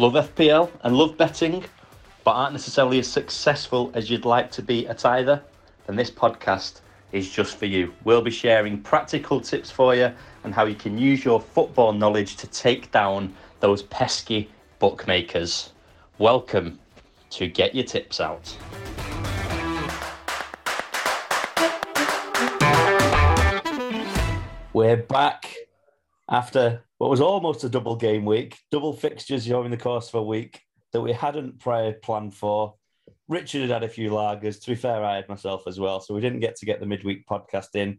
Love FPL and love betting, but aren't necessarily as successful as you'd like to be at either? Then this podcast is just for you. We'll be sharing practical tips for you and how you can use your football knowledge to take down those pesky bookmakers. Welcome to Get Your Tips Out. We're back after what was almost a double game week, double fixtures during the course of a week that we hadn't prior planned for. Richard had had a few lagers. To be fair, I had myself as well, so we didn't get to get the midweek podcast in.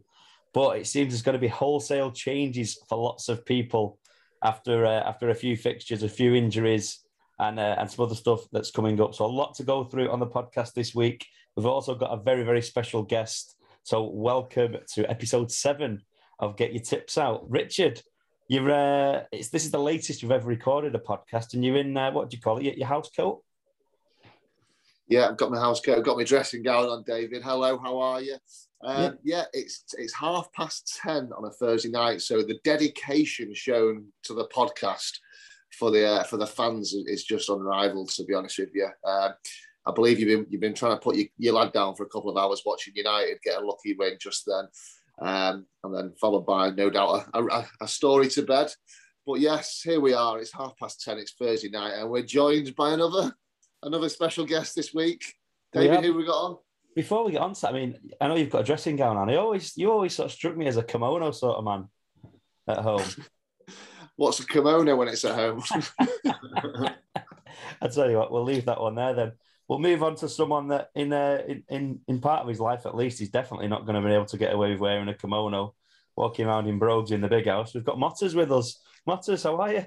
But it seems there's going to be wholesale changes for lots of people after uh, after a few fixtures, a few injuries, and uh, and some other stuff that's coming up. So a lot to go through on the podcast this week. We've also got a very very special guest. So welcome to episode seven of Get Your Tips Out. Richard, you're uh, it's this is the latest you've ever recorded a podcast, and you're in uh, what do you call it? Your house coat. Yeah, I've got my house coat, I've got my dressing gown on, David. Hello, how are you? Um, yeah. yeah, it's it's half past ten on a Thursday night, so the dedication shown to the podcast for the uh, for the fans is just unrivaled. To be honest with you, uh, I believe you've been you've been trying to put your, your lad down for a couple of hours watching United get a lucky win just then. Um, and then followed by no doubt a, a, a, story to bed. But yes, here we are. It's half past ten. It's Thursday night, and we're joined by another another special guest this week. David, we who we got on? Before we get on to, I mean, I know you've got a dressing gown on. I always, you always sort of struck me as a kimono sort of man at home. What's a kimono when it's at home? I tell you what, we'll leave that one there then we'll move on to someone that in, uh, in in in part of his life at least he's definitely not going to be able to get away with wearing a kimono walking around in brogues in the big house. We've got motters with us. Motters how are you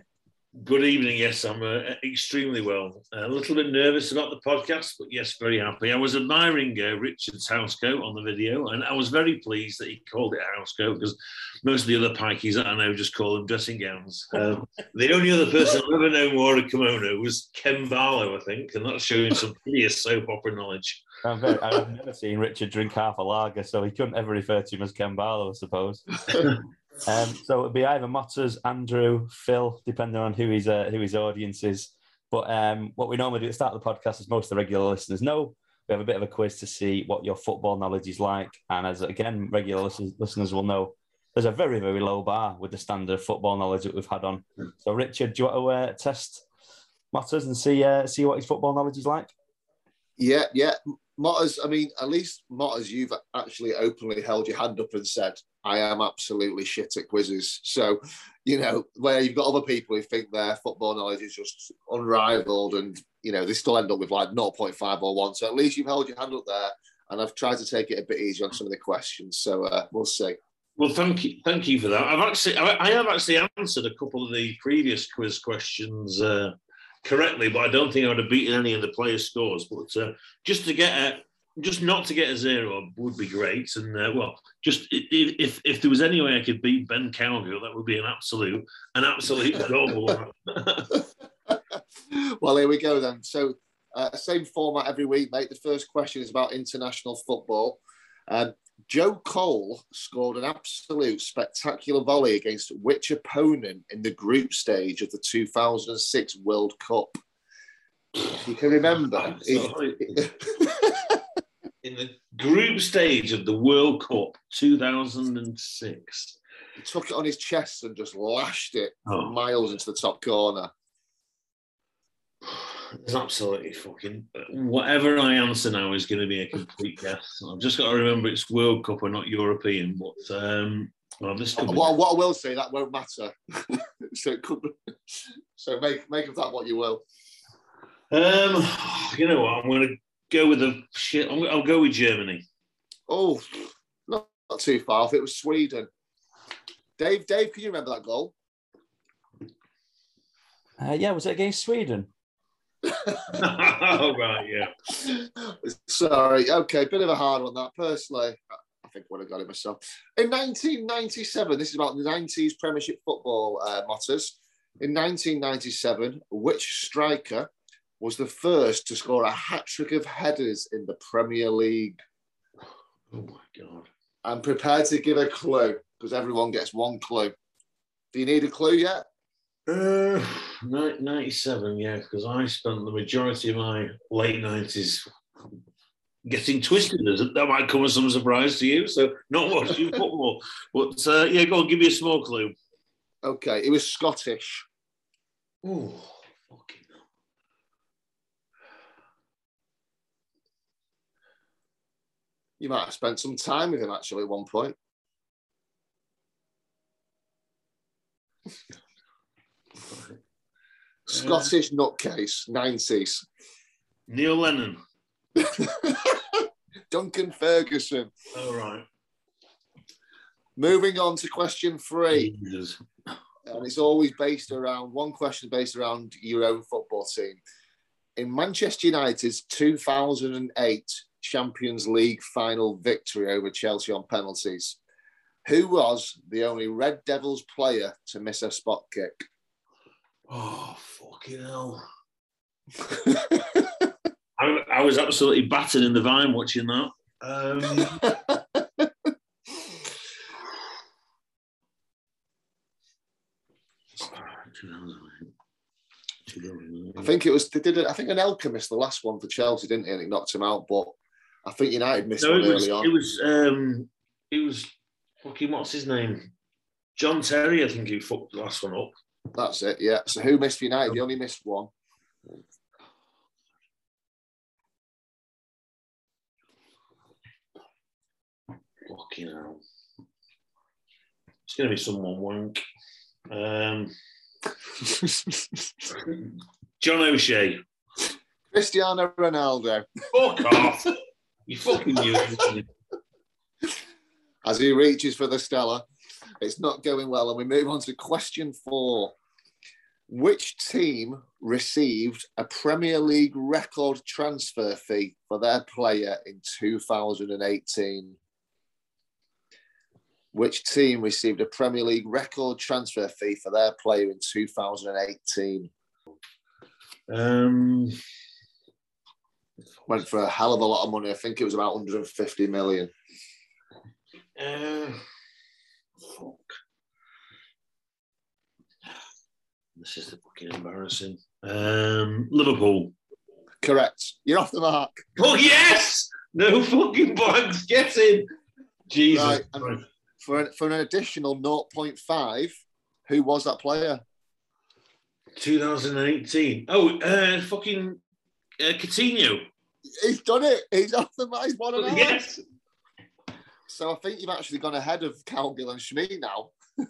Good evening. Yes, I'm uh, extremely well. a little bit nervous about the podcast, but yes, very happy. I was admiring uh, Richard's housecoat on the video, and I was very pleased that he called it a housecoat because most of the other pikeys that I know just call them dressing gowns. Um, the only other person I've ever known wore a kimono was Ken Barlow, I think, and that's showing some hideous soap opera knowledge. i have never seen Richard drink half a lager, so he couldn't ever refer to him as Ken Barlow, I suppose. Um, so it'd be either Motters, Andrew, Phil, depending on who his uh, who his audience is. But um, what we normally do at the start of the podcast, as most of the regular listeners know, we have a bit of a quiz to see what your football knowledge is like. And as again, regular listeners will know, there's a very very low bar with the standard football knowledge that we've had on. So Richard, do you want to uh, test Motters and see uh, see what his football knowledge is like? Yeah, yeah. Motters, I mean, at least Motters, you've actually openly held your hand up and said, I am absolutely shit at quizzes. So, you know, where you've got other people who think their football knowledge is just unrivaled and, you know, they still end up with like 0.5 or 1. So at least you've held your hand up there. And I've tried to take it a bit easy on some of the questions. So uh, we'll see. Well, thank you, thank you for that. I've actually, I have actually answered a couple of the previous quiz questions uh, correctly, but I don't think I would have beaten any of the players' scores. But uh, just to get a, just not to get a zero would be great. And uh, well, just if if there was any way I could beat Ben Cowgill, that would be an absolute an absolute goal. well, here we go then. So, uh, same format every week, mate. The first question is about international football. Um, Joe Cole scored an absolute spectacular volley against which opponent in the group stage of the 2006 World Cup? You can remember. in the group stage of the World Cup 2006. He took it on his chest and just lashed it oh. miles into the top corner. It's absolutely fucking whatever I answer now is going to be a complete guess. I've just got to remember it's World Cup or not European. But um, well, this could what, what I will say that won't matter. so it could. Be, so make make of that what you will. Um, you know what? I'm going to go with the shit. I'll, I'll go with Germany. Oh, not, not too far off. It was Sweden. Dave, Dave, can you remember that goal? Uh, yeah, was it against Sweden? oh, right, yeah. Sorry. Okay, bit of a hard one that. Personally, I think I would have got it myself. In 1997, this is about the 90s Premiership football uh, Motters. In 1997, which striker was the first to score a hat trick of headers in the Premier League. Oh my God. I'm prepared to give a clue because everyone gets one clue. Do you need a clue yet? Uh, 97, yeah, because I spent the majority of my late 90s getting twisted. That might come as some surprise to you. So, not watching football. But uh, yeah, go on, give me a small clue. Okay, it was Scottish. Oh, fucking hell. You might have spent some time with him actually at one point. Scottish nutcase, 90s. Neil Lennon. Duncan Ferguson. All right. Moving on to question three. Jesus. and it's always based around one question based around your own football team. In Manchester United's 2008 Champions League final victory over Chelsea on penalties, who was the only Red Devils player to miss a spot kick? Oh, fucking hell. I, I was absolutely battered in the vine watching that. Um, I think it was they did. it- I think Anelka missed the last one for Chelsea, didn't he? And it knocked him out. But I think United missed No, one it was, early on. it was, um, it was fucking, what's his name? John Terry, I think he fucked the last one up. That's it. Yeah. So who missed for United? They only missed one. Fucking hell. It's going to be someone wank. Um, John O'Shea. Cristiano Ronaldo, Fuck off. You fucking knew it. as he reaches for the Stella, it's not going well, and we move on to question four. Which team received a Premier League record transfer fee for their player in 2018? Which team received a Premier League record transfer fee for their player in 2018? Um, Went for a hell of a lot of money. I think it was about 150 million. uh, fuck. This is the fucking embarrassing. Um, Liverpool. Correct. You're off the mark. Oh, yes! No fucking bugs. Get in. Jesus. Right, For, for an additional 0.5, who was that player? 2018. Oh, uh, fucking uh, Coutinho. He's done it. He's off the mark. He's one half. Yes. So I think you've actually gone ahead of Cowgill and Schmee now.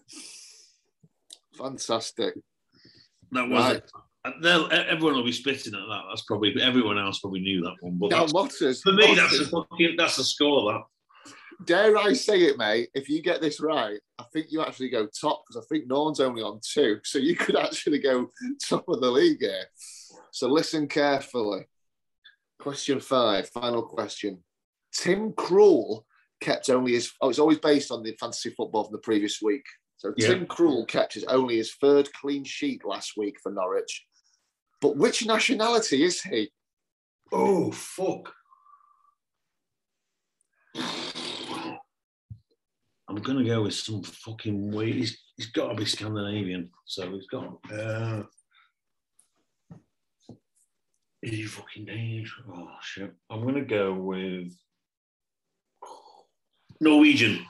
Fantastic. That was Right. it. They'll- Everyone will be spitting at that. That's probably everyone else probably knew that one. But Now, that's, for me, that's a fucking that's a score. That dare I say it, mate? If you get this right, I think you actually go top because I think Norn's only on two. So you could actually go top of the league here. So listen carefully. Question five, final question. Tim Krul kept only his, oh, it's always based on the fantasy football from the previous week. So Yeah. Tim Krul kept his only his third clean sheet last week for Norwich. But which nationality is he? oh fuck. I'm gonna go with some fucking weird. He's, he's got to be Scandinavian, so he's got. Uh, is he fucking Danish? Oh shit! I'm gonna go with Norwegian.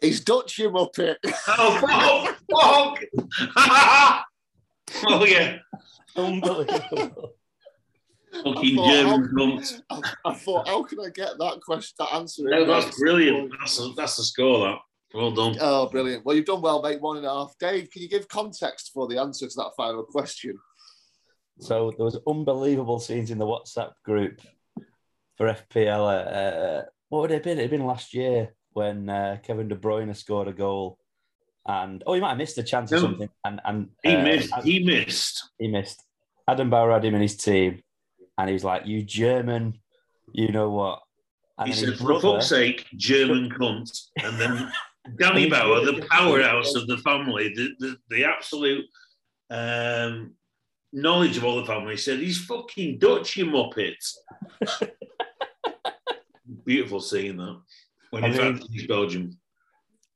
He's Dutch, you muppet. Oh fuck! fuck. oh yeah, Unbelievable. fucking I thought, German cunt. I, I thought, how can I get that question, that answer? in No, right? that's brilliant. That's a, that's the score. That well done. Oh, brilliant. Well, you've done well, mate. One and a half. Dave, can you give context for the answer to that final question? So there was unbelievable scenes in the WhatsApp group for FPL. Uh, what would it have been? It had been last year when uh, Kevin De Bruyne scored a goal, and oh, he might have missed a chance or No. something. And and He uh, missed. Ad- He missed. he missed. Adam Bauer had him in his team, and he was like, "You German, you know what?" And He said, "For fuck's sake, German cunt." And then Danny Bauer, the powerhouse of the family, the the, the absolute um, knowledge of all the family, said, "He's fucking Dutch, you muppet." Beautiful seeing that. When I in mean- fact he's Belgium.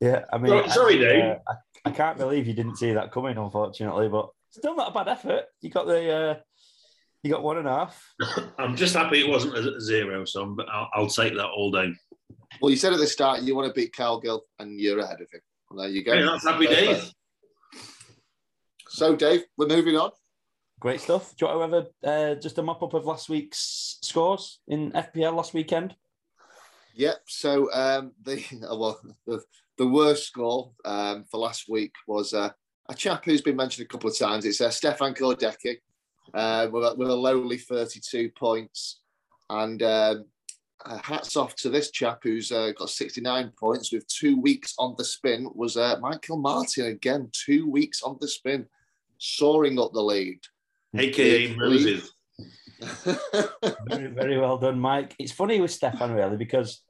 Yeah, I mean, Sorry- sorry, I, Dave. uh, I, I can't believe you didn't see that coming, unfortunately. But Still not a bad effort. You got the uh, you got one and a half. I'm just happy it wasn't a zero, so I'm, I'll, I'll take that all day. Well, you said at the start you want to beat Cowgill, and you're ahead of him. Well, there you go. Hey, that's happy days. So, Dave, we're moving on. Great stuff. Do you want to have a, uh, just a mop up of last week's scores in FPL last weekend? Yep. So um, the well, the, the worst score um, for last week was uh, a chap who's been mentioned a couple of times. It's uh, Stefan Kordecki uh, with, a, with, a, lowly 32 points. And um, uh, hats off to this chap who's uh, got 69 points with two weeks on the spin was uh, Michael Martin again, two weeks on the spin, soaring up the lead. AKA Moses. very, very well done, Mike. It's funny with Stefan, really, because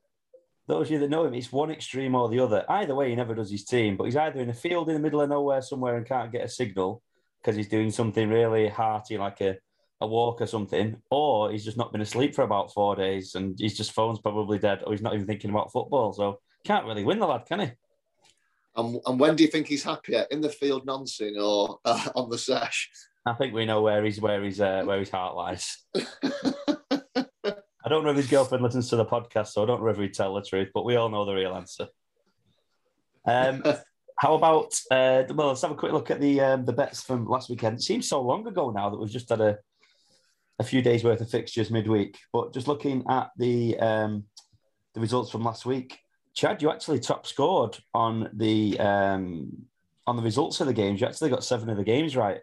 those of you that know him, it's one extreme or the other. Either way, he never does his team, but he's either in a field in the middle of nowhere somewhere and can't get a signal because he's doing something really hearty like a, a walk or something, or he's just not been asleep for about four days and he's just phone's probably dead or he's not even thinking about football. So can't really win the lad, can he? And, and when do you think he's happier in the field nonsense or uh, on the sesh? I think we know where he's where he's uh, where his heart lies. I don't know if his girlfriend listens to the podcast, so I don't know if he'd tell the truth, but we all know the real answer. Um, how about uh, well? Let's have a quick look at the um, the bets from last weekend. It seems so long ago now that we've just had a a few days worth of fixtures midweek. But just looking at the um, the results from last week, Chad, you actually top scored on the um, on the results of the games. You actually got seven of the games right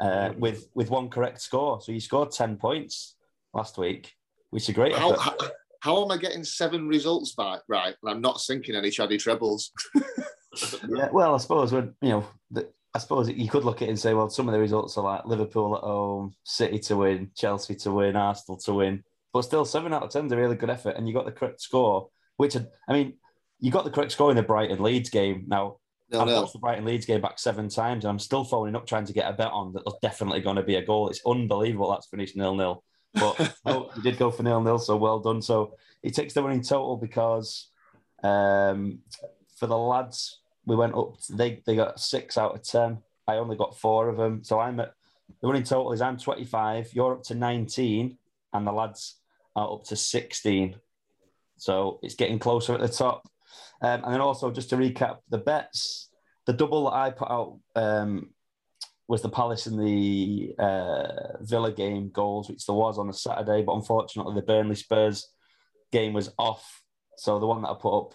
uh, with with one correct score. So you scored ten points last week which is a great how, how, how, am I getting seven results back right? And I'm not sinking any shady trebles. yeah, well, I suppose when you know, the, I suppose you could look at it and say, well, some of the results are like Liverpool at home, City to win, Chelsea to win, Arsenal to win, but still seven out of ten is a really good effort, and you got the correct score. Which I mean, you got the correct score in the Brighton Leeds game. Now no, I've no. watched the Brighton Leeds game back seven times, and I'm still phoning up trying to get a bet on that there's definitely going to be a goal. It's unbelievable that's finished nil nil. But no, he did go for nil nil, so well done. So he takes the winning total because um, for the lads, we went up. They they got six out of ten. I only got four of them. So I'm at the winning total is I'm 25. You're up to 19, and the lads are up to 16. So it's getting closer at the top. Um, and then also just to recap the bets, the double that I put out um, was the Palace and the uh, Villa game goals, which there was on a Saturday, but unfortunately the Burnley Spurs game was off. So the one that I put up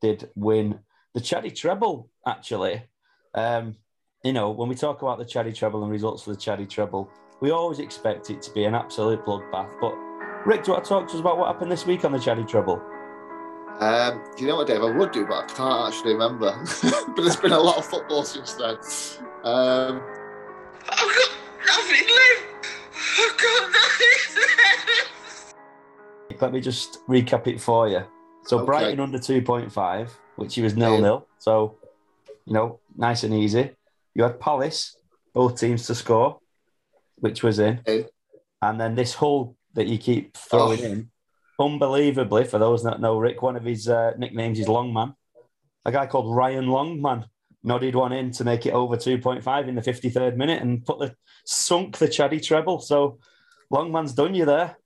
did win the Chaddy treble, actually. Um, you know, when we talk about the Chaddy treble and results for the Chaddy treble, we always expect it to be an absolute bloodbath. But Rick, do you want to talk to us about what happened this week on the Chaddy treble? Um, you know what, Dave? I would do, but I can't actually remember. but there's been a lot of football since then. Um, I've got nothing left. I've got nothing left. Let me just recap it for you. So okay. Brighton under 2.5, which he was nil nil. So, you know, nice and easy. You had Palace, both teams to score, which was in. Okay. And then this Hull that you keep throwing oh. in, unbelievably, for those that know Rick, one of his uh, nicknames is Longman. A guy called Ryan Longman nodded one in to make it over 2.5 in the 53rd minute and put the sunk the Chaddy treble. So Longman's done you there.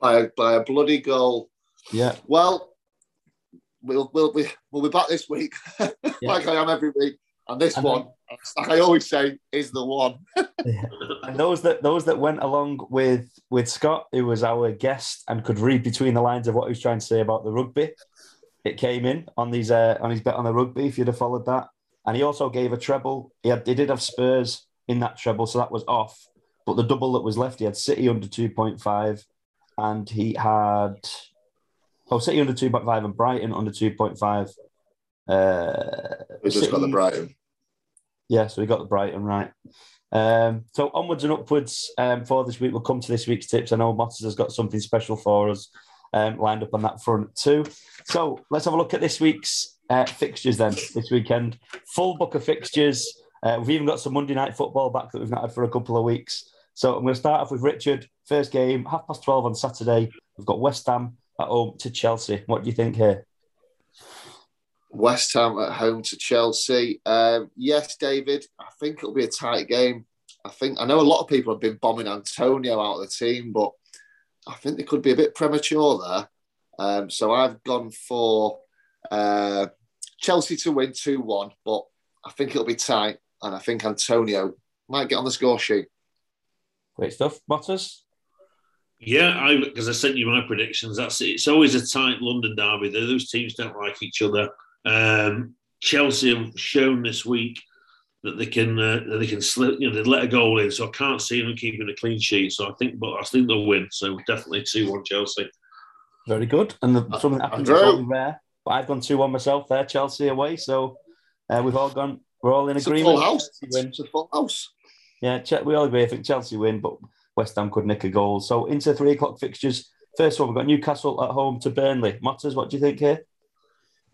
By a, by a bloody goal. Yeah. Well, we'll we'll be we'll be back this week, yeah. like I am every week. And this and one, then, like I always say, is the one. yeah. And those that those that went along with with Scott, who was our guest and could read between the lines of what he was trying to say about the rugby, it came in on these uh, on his bet on the rugby. If you'd have followed that, and he also gave a treble. He, had, he did have Spurs in that treble, so that was off. But the double that was left, he had City under 2.5, and he had oh City under 2.5 and Brighton under 2.5. Uh, we just City, got the Brighton. Yeah, so we got the Brighton right. Um, so onwards and upwards um, for this week. We'll come to this week's tips. I know Motters has got something special for us um, lined up on that front too. So let's have a look at this week's uh, fixtures then this weekend. Full book of fixtures. Uh, we've even got some Monday night football back that we've not had for a couple of weeks. So I'm going to start off with Richard. First game, half past 12 on Saturday. We've got West Ham at home to Chelsea. What do you think here? West Ham at home to Chelsea. Um, yes, David, I think it'll be a tight game. I think I know a lot of people have been bombing Antonio out of the team, but I think they could be a bit premature there. Um, so I've gone for uh, Chelsea to win 2 1, but I think it'll be tight. And I think Antonio might get on the score sheet. Great stuff. Motters? Yeah, I because I sent you my predictions. That's it. It's always a tight London derby. Those teams don't like each other. Um, Chelsea have shown this week that they can uh, that they can slip. You know, they let a goal in, so I can't see them keeping a clean sheet. So I think, but I think they'll win. So definitely two one Chelsea. Very good. And the, something happens is rare. But I've gone two one myself there, Chelsea away. So uh, we've all gone. We're all in It's agreement. a full house. Win. It's a full house. Yeah, we all agree. I think Chelsea win, but West Ham could nick a goal. So into three o'clock fixtures. First one, we've got Newcastle at home to Burnley. Motters, what do you think here?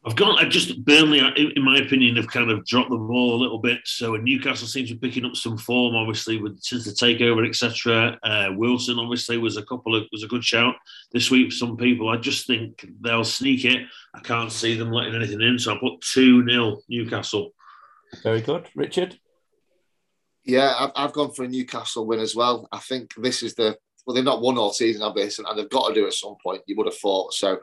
I've gone. I just Burnley, in in my opinion, have kind of dropped the ball a little bit. So Newcastle seems to be picking up some form, obviously, with since the takeover, etc. Uh, Wilson obviously was a couple of was a good shout this week for some people. I just think they'll sneak it. I can't see them letting anything in, so I put two 0 Newcastle. Very good, Richard. Yeah, I've, I've gone for a Newcastle win as well. I think this is the well, they've not won all season, obviously. And they've got to do it at some point. You would have thought. So,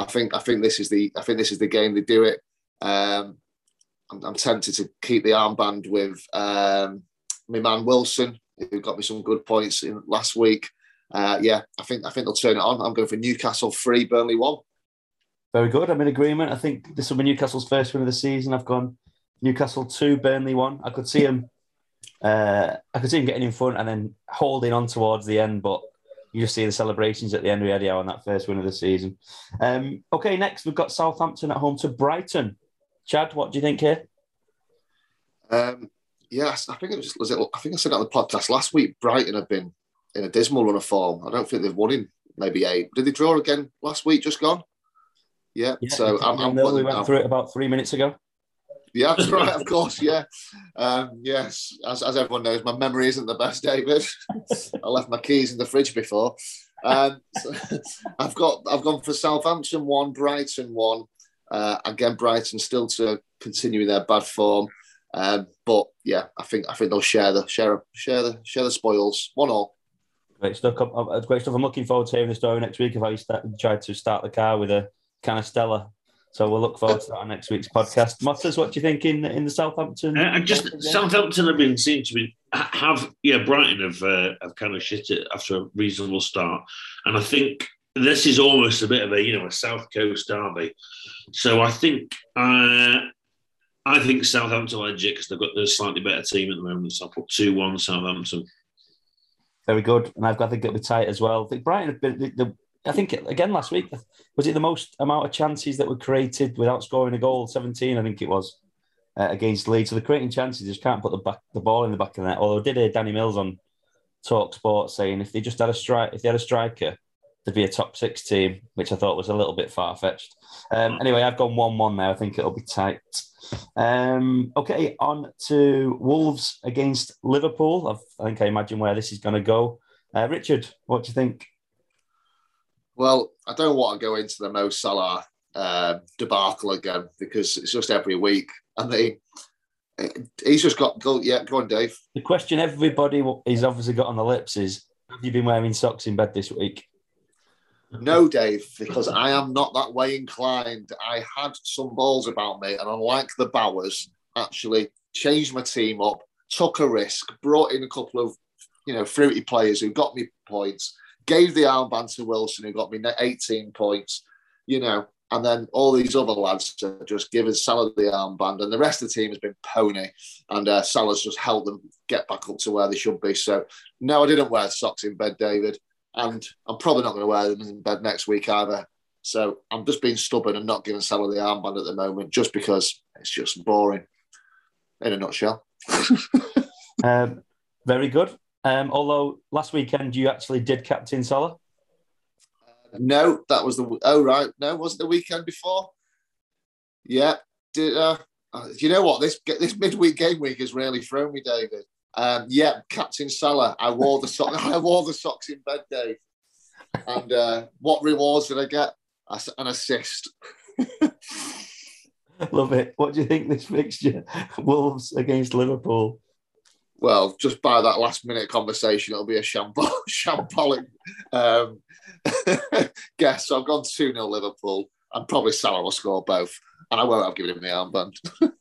I think I think this is the I think this is the game they do it. Um, I'm, I'm tempted to keep the armband with um, my man Wilson, who got me some good points in last week. Uh, yeah, I think I think they'll turn it on. I'm going for Newcastle three, Burnley one. Very good. I'm in agreement. I think this will be Newcastle's first win of the season. I've gone Newcastle two, Burnley one. I could see him. Uh, I could see him getting in front and then holding on towards the end, but you just see the celebrations at the end of Eddie Howe on that first win of the season. Um, okay, next we've got Southampton at home to Brighton. Chad, what do you think here? Um, yes, I think it was, was it, I think I said it on the podcast last week. Brighton have been in a dismal run of form. I don't think they've won in maybe eight. Did they draw again last week? Just gone. Yeah. Yeah, so I'm, I'm, we went I'm- through it about three minutes ago. Yeah, that's right. Of course. Yeah. Um, yes. As, as everyone knows, my memory isn't the best, David. I left my keys in the fridge before. Um, so I've got I've gone for Southampton one, Brighton one. Uh, again, Brighton still to continue their bad form. Um, but yeah, I think I think they'll share the share share the share the spoils. One all. Great stuff. Great stuff. I'm looking forward to hearing the story next week of how you start, tried to start the car with a can of Stella. So we'll look forward to that on next week's podcast. Motters, what do you think in in the Southampton? Uh, I just Southampton have been seen to be have yeah Brighton have uh, have kind of shit it after a reasonable start, and I think this is almost a bit of a you know a South Coast derby. So I think uh, I think Southampton will edge it because they've got the slightly better team at the moment. So I put two one Southampton. Very good. And I've got to think it'll be tight as well. I think Brighton have been the, the I think again last week was it the most amount of chances that were created without scoring a goal? Seventeen, I think it was, uh, against Leeds. So they're creating chances, just can't put the back the ball in the back of the net. Although I did hear Danny Mills on Talk Sport saying if they just had a strike, if they had a striker, they'd be a top six team, which I thought was a little bit far fetched. Um, anyway, I've gone one-one there. I think it'll be tight. Um, okay, on to Wolves against Liverpool. I've, I think I imagine where this is going to go. Uh, Richard, what do you think? Well, I don't want to go into the Mo Salah uh, debacle again because it's just every week, and they he's just got go. Yeah, go on, Dave. The question everybody is obviously got on the lips is: Have you been wearing socks in bed this week? No, Dave, because I am not that way inclined. I had some balls about me, and unlike the Bowers, actually changed my team up, took a risk, brought in a couple of you know fruity players who got me points, gave the armband to Wilson who got me 18 points, you know, and then all these other lads are just giving Salah the armband, and the rest of the team has been pony, and uh, Salah's just helped them get back up to where they should be. So no, I didn't wear socks in bed, David and I'm probably not going to wear them in bed next week either. So I'm just being stubborn and not giving Salah the armband at the moment, just because it's just boring. In a nutshell. um, very good. Um, although last weekend you actually did captain Salah. No, that was the oh right. No, wasn't the weekend before? Yeah. Did uh, uh you know what this this midweek game week has really thrown me, David. Um, yeah, Captain Salah. I wore the sock. I wore the socks in bed, Dave. And uh, what rewards did I get? An assist. Love it. What do you think this fixture, Wolves against Liverpool? Well, just by that last minute conversation, it'll be a shambolic, shambolic um, guess. So I've gone 2 0 Liverpool, and probably Salah will score both. And I won't have given him the armband.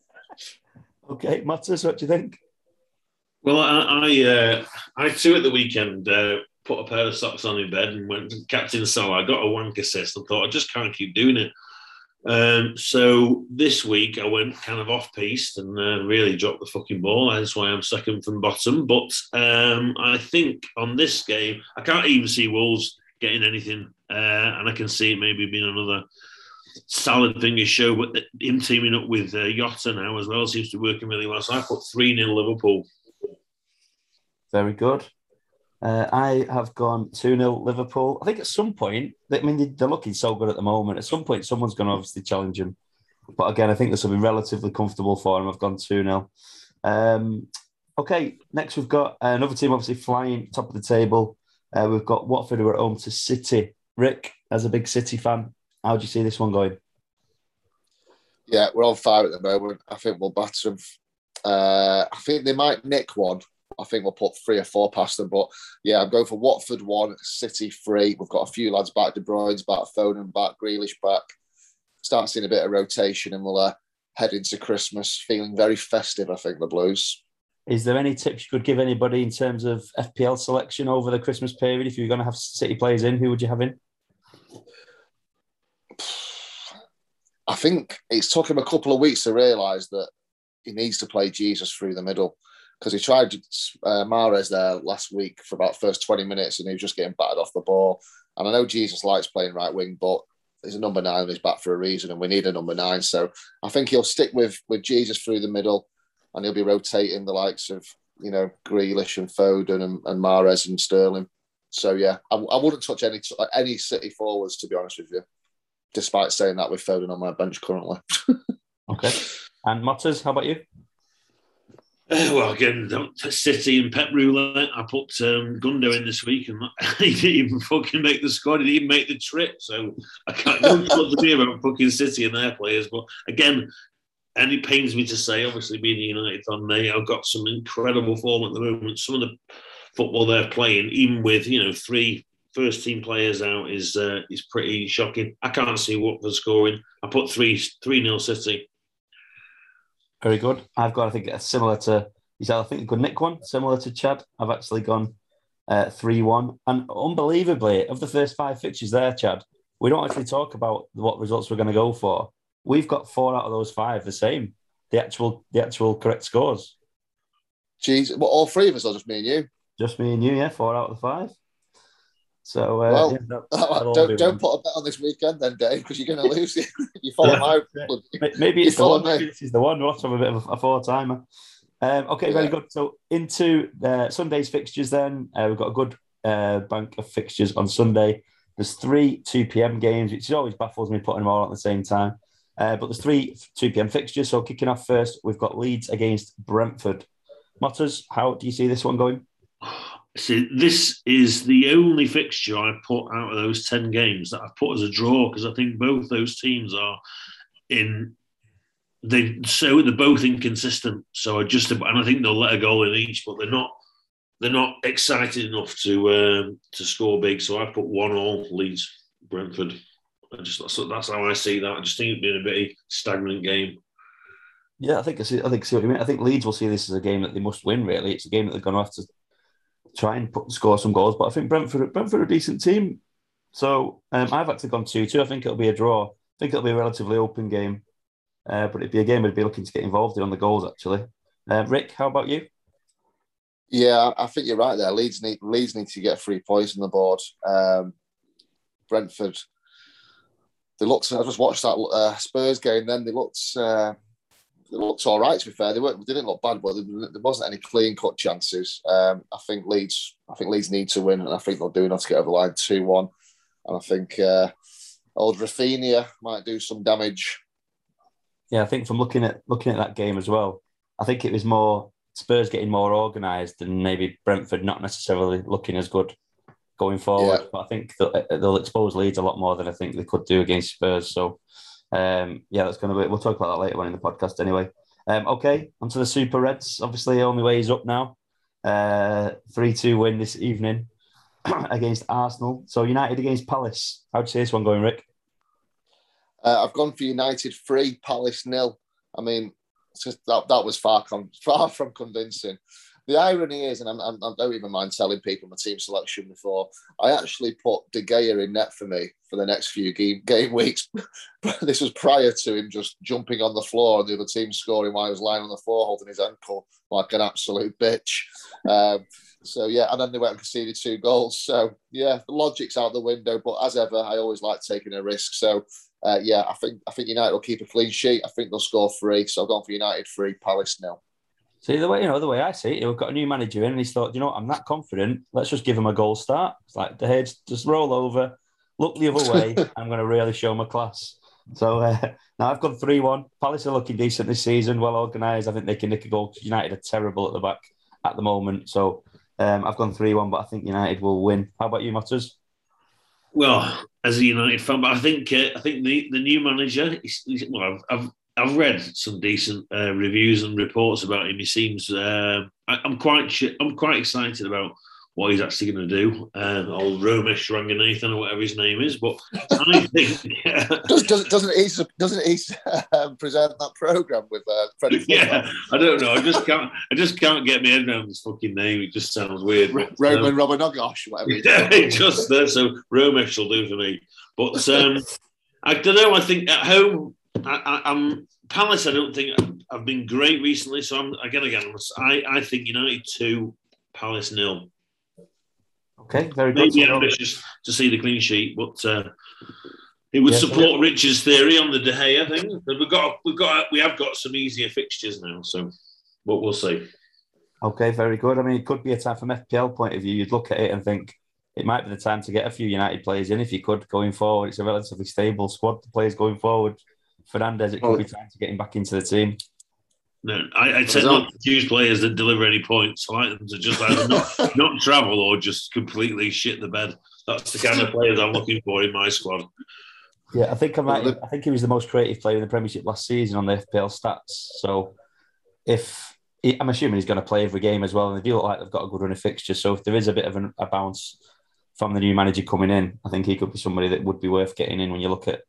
okay, Motters, what do you think? Well, I I, uh, I too at the weekend uh, put a pair of socks on in bed and went to captain Salah. I got a wank assist and thought I just can't keep doing it. Um, so this week I went kind of off piste and uh, really dropped the fucking ball. That's why I'm second from bottom. But um, I think on this game, I can't even see Wolves getting anything, uh, and I can see it maybe being another solid finger show. But him teaming up with uh, Jota now as well seems to be working really well. So I put three 0 Liverpool. Very good. Uh, I have gone 2 0 Liverpool. I think at some point, I mean, they're looking so good at the moment. At some point, someone's going to obviously challenge them. But again, I think this will be relatively comfortable for them. I've gone 2 0. Um, okay, next we've got another team obviously flying top of the table. Uh, we've got Watford who are at home to City. Rick, as a big City fan, how do you see this one going? Yeah, we're on fire at the moment. I think we'll batter them. Uh, I think they might nick one I think we'll put three or four past them. But yeah, I'm going for Watford one, City three. We've got a few lads back, De Bruyne's back, Foden back, Grealish back. Start seeing a bit of rotation, and we'll uh, head into Christmas feeling very festive. I think the Blues. Is there any tips you could give anybody in terms of FPL selection over the Christmas period? If you're going to have City players in, who would you have in? I think it's took him a couple of weeks to realise that he needs to play Jesus through the middle because he tried uh, Mahrez there last week for about first 20 minutes and he was just getting battered off the ball. And I know Jesus likes playing right wing, but he's a number nine and he's back for a reason and we need a number nine. So I think he'll stick with with Jesus through the middle and he'll be rotating the likes of, you know, Grealish and Foden and, and Mahrez and Sterling. So yeah, I, I wouldn't touch any any City forwards to be honest with you, despite saying that with Foden on my bench currently. okay. And Motters, how about you? Uh, well, again, City and Pep Roulette. I put um, Gundo in this week, and he didn't even fucking make the squad. He didn't even make the trip. So I can't what to do about fucking City and their players. But again, and it pains me to say, obviously being United fan, they have got some incredible form at the moment. Some of the football they're playing, even with you know three first team players out, is uh, is pretty shocking. I can't see what they're scoring. I put three three nil City. Very good. I've got, I think, a similar to you said, I think a good nick one, similar to Chad. I've actually gone uh, 3 1. And unbelievably, of the first five fixtures there, Chad, we don't actually talk about what results we're going to go for. We've got four out of those five the same, the actual the actual correct scores. Jeez, well, all three of us, or just me and you? Just me and you, yeah, four out of the five. So uh, well, yeah, that, don't, don't put a bet on this weekend then, Dave, because you're going to lose. It. You follow yeah. my maybe it's the one. This is the one. We'll have a bit of a four timer. Um, okay, yeah. very good. So into uh, Sunday's fixtures, then uh, we've got a good uh, bank of fixtures on Sunday. There's three 2 p.m. games, which always baffles me putting them all at the same time. Uh, but there's three 2 p.m. fixtures. So kicking off first, we've got Leeds against Brentford. Motters, how do you see this one going? See, this is the only fixture I put out of those 10 games that I've put as a draw because I think both those teams are in they so they're both inconsistent. So I just and I think they'll let a goal in each, but they're not they're not excited enough to um, to score big. So I put one all Leeds Brentford. I just that's, that's how I see that. I just think it's been a bit stagnant game. Yeah, I think I see. I think see what you mean. I think Leeds will see this as a game that they must win. Really, it's a game that they're going to have to try and put, score some goals. But I think Brentford, Brentford are a decent team. So um, I've actually gone 2 2. I think it'll be a draw. I think it'll be a relatively open game. Uh, but it'd be a game we'd be looking to get involved in on the goals, actually. Uh, Rick, how about you? Yeah, I think you're right there. Leeds need Leeds need to get three points on the board. Um, Brentford, they looked. I just watched that uh, Spurs game. Then they looked. Uh, they looked all right. To be fair, they weren't. They didn't look bad, but there wasn't any clean cut chances. Um, I think Leeds. I think Leeds need to win, and I think they'll do enough to get over the line two one. And I think uh, old Raphinha might do some damage. Yeah, I think from looking at looking at that game as well, I think it was more Spurs getting more organised and maybe Brentford not necessarily looking as good going forward. Yeah. But I think they'll, they'll expose Leeds a lot more than I think they could do against Spurs. So Um, yeah, that's going to be. We'll talk about that later on in the podcast. Anyway, um, okay, onto the Super Reds. Obviously, only way is up now. Uh, three-two win this evening against Arsenal. So United against Palace. How'd you see this one going, Rick? Uh, I've gone for United three, Palace nil. I mean, that that was far con- far from convincing. The irony is, and I'm, I'm, I don't even mind telling people my team selection before, I actually put De Gea in net for me for the next few game, game weeks. this was prior to him just jumping on the floor and the other team scoring while he was lying on the floor holding his ankle like an absolute bitch. Um, so yeah, and then they went and conceded two goals. So yeah, the logic's out the window. But as ever, I always like taking a risk. So uh, yeah, I think I think United will keep a clean sheet. I think they'll score three. So I've gone for United three, Palace nil. See the way you know the way I see it, we've got a new manager in, and he's thought, you know, what, I'm that confident. Let's just give him a goal start. It's like the heads just roll over, look the other way. I'm going to really show my class. So uh, now I've gone three one. Palace are looking decent this season, well organised. I think they can nick a goal. United are terrible at the back at the moment. So um, I've gone three one, but I think United will win. How about you, Motters? Well, as a United fan, but I think uh, I think the, the new manager. Is, well, I've, I've I've read some decent uh, reviews and reports about him. He seems uh, I, am quite I'm quite excited about what he's actually going to do. Um, old Romesh Ranganathan or whatever his name is, but I think Does, does, doesn't he doesn't he um, present that program with uh, Freddie? Yeah, I don't know. I just can't. I just can't get my head around his fucking name. It just sounds weird. R- Roman um, whatever. Yeah, it just there. So Romesh will do for me. But um, I don't know. I think at home I, am Palace. I don't think I've been great recently. So I'm again, again. I, I think United two, Palace nil. Okay, very good. Maybe ambitious to see the clean sheet, but uh, it would yes, support Richard's theory on the De Gea thing. We've got, we've got, we have got some easier fixtures now, so what we'll see. Okay, very good. I mean, it could be a time from FPL point of view. You'd look at it and think it might be the time to get a few United players in if you could going forward. It's a relatively stable squad. The players going forward Fernandes, it could oh. be time to get him back into the team. No, I, would say not to choose players that deliver any points. I like them to just either not, not travel or just completely shit the bed. That's the kind of players I'm looking for in my squad. Yeah, I think I might. I think he was the most creative player in the Premiership last season on the FPL stats. So, if I'm assuming he's going to play every game as well, and they do look like they've got a good run of fixtures. So, if there is a bit of an, a bounce from the new manager coming in, I think he could be somebody that would be worth getting in when you look at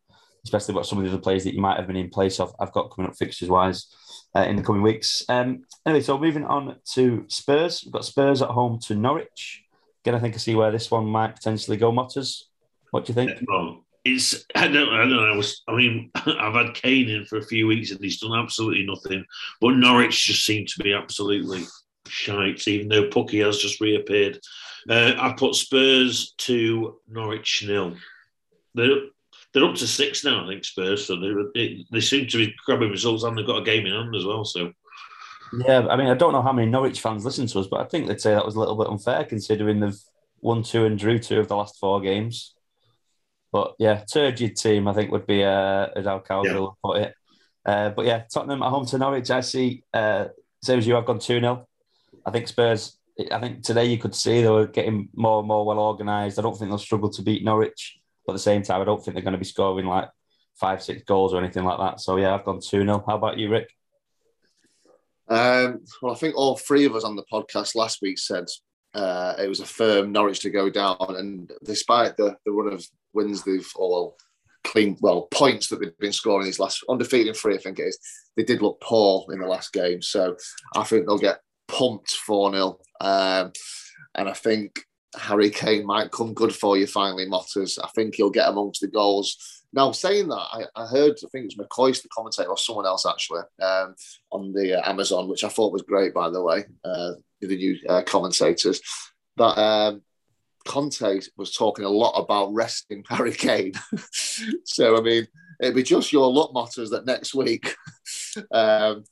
especially what some of the other players that you might have been in place of. I've got coming up fixtures wise uh, in the coming weeks. Um, anyway, so moving on to Spurs, we've got Spurs at home to Norwich. Again, I think I see where this one might potentially go. Motters, what do you think? Well, it's I don't I don't know. I, was, I mean, I've had Kane in for a few weeks and he's done absolutely nothing. But Norwich just seem to be absolutely shite, even though Pukki has just reappeared. Uh, I put Spurs to Norwich nil. They're up to six now, I think Spurs. So they they seem to be grabbing results, and they've got a game in hand as well. So. Yeah, I mean, I don't know how many Norwich fans listen to us, but I think they'd say that was a little bit unfair considering they've won two and drew two of the last four games. But yeah, turgid team, I think would be uh, as how Cowgill yeah. put it. Uh, but yeah, Tottenham at home to Norwich. I see, uh, same as you, I've gone 2 0. I think Spurs, I think today you could see they were getting more and more well organised. I don't think they'll struggle to beat Norwich. But at the same time, I don't think they're going to be scoring like five, six goals or anything like that. So yeah, I've gone 2 0. How about you, Rick? Um, well, I think all three of us on the podcast last week said uh, it was a firm Norwich to go down. And despite the, the run of wins they've all clean, well, points that they've been scoring these last undefeated three, I think it is, they did look poor in the last game. So I think they'll get pumped 4 0. Um, and I think Harry Kane might come good for you finally, Motters. I think he'll get amongst the goals. Now, saying that, I, I heard, I think it was McCoist, the commentator, or someone else actually, um, on the uh, Amazon, which I thought was great, by the way, uh, the new uh, commentators, that um, Conte was talking a lot about resting Harry Kane. so, I mean, it'd be just your luck, Motters, that next week um,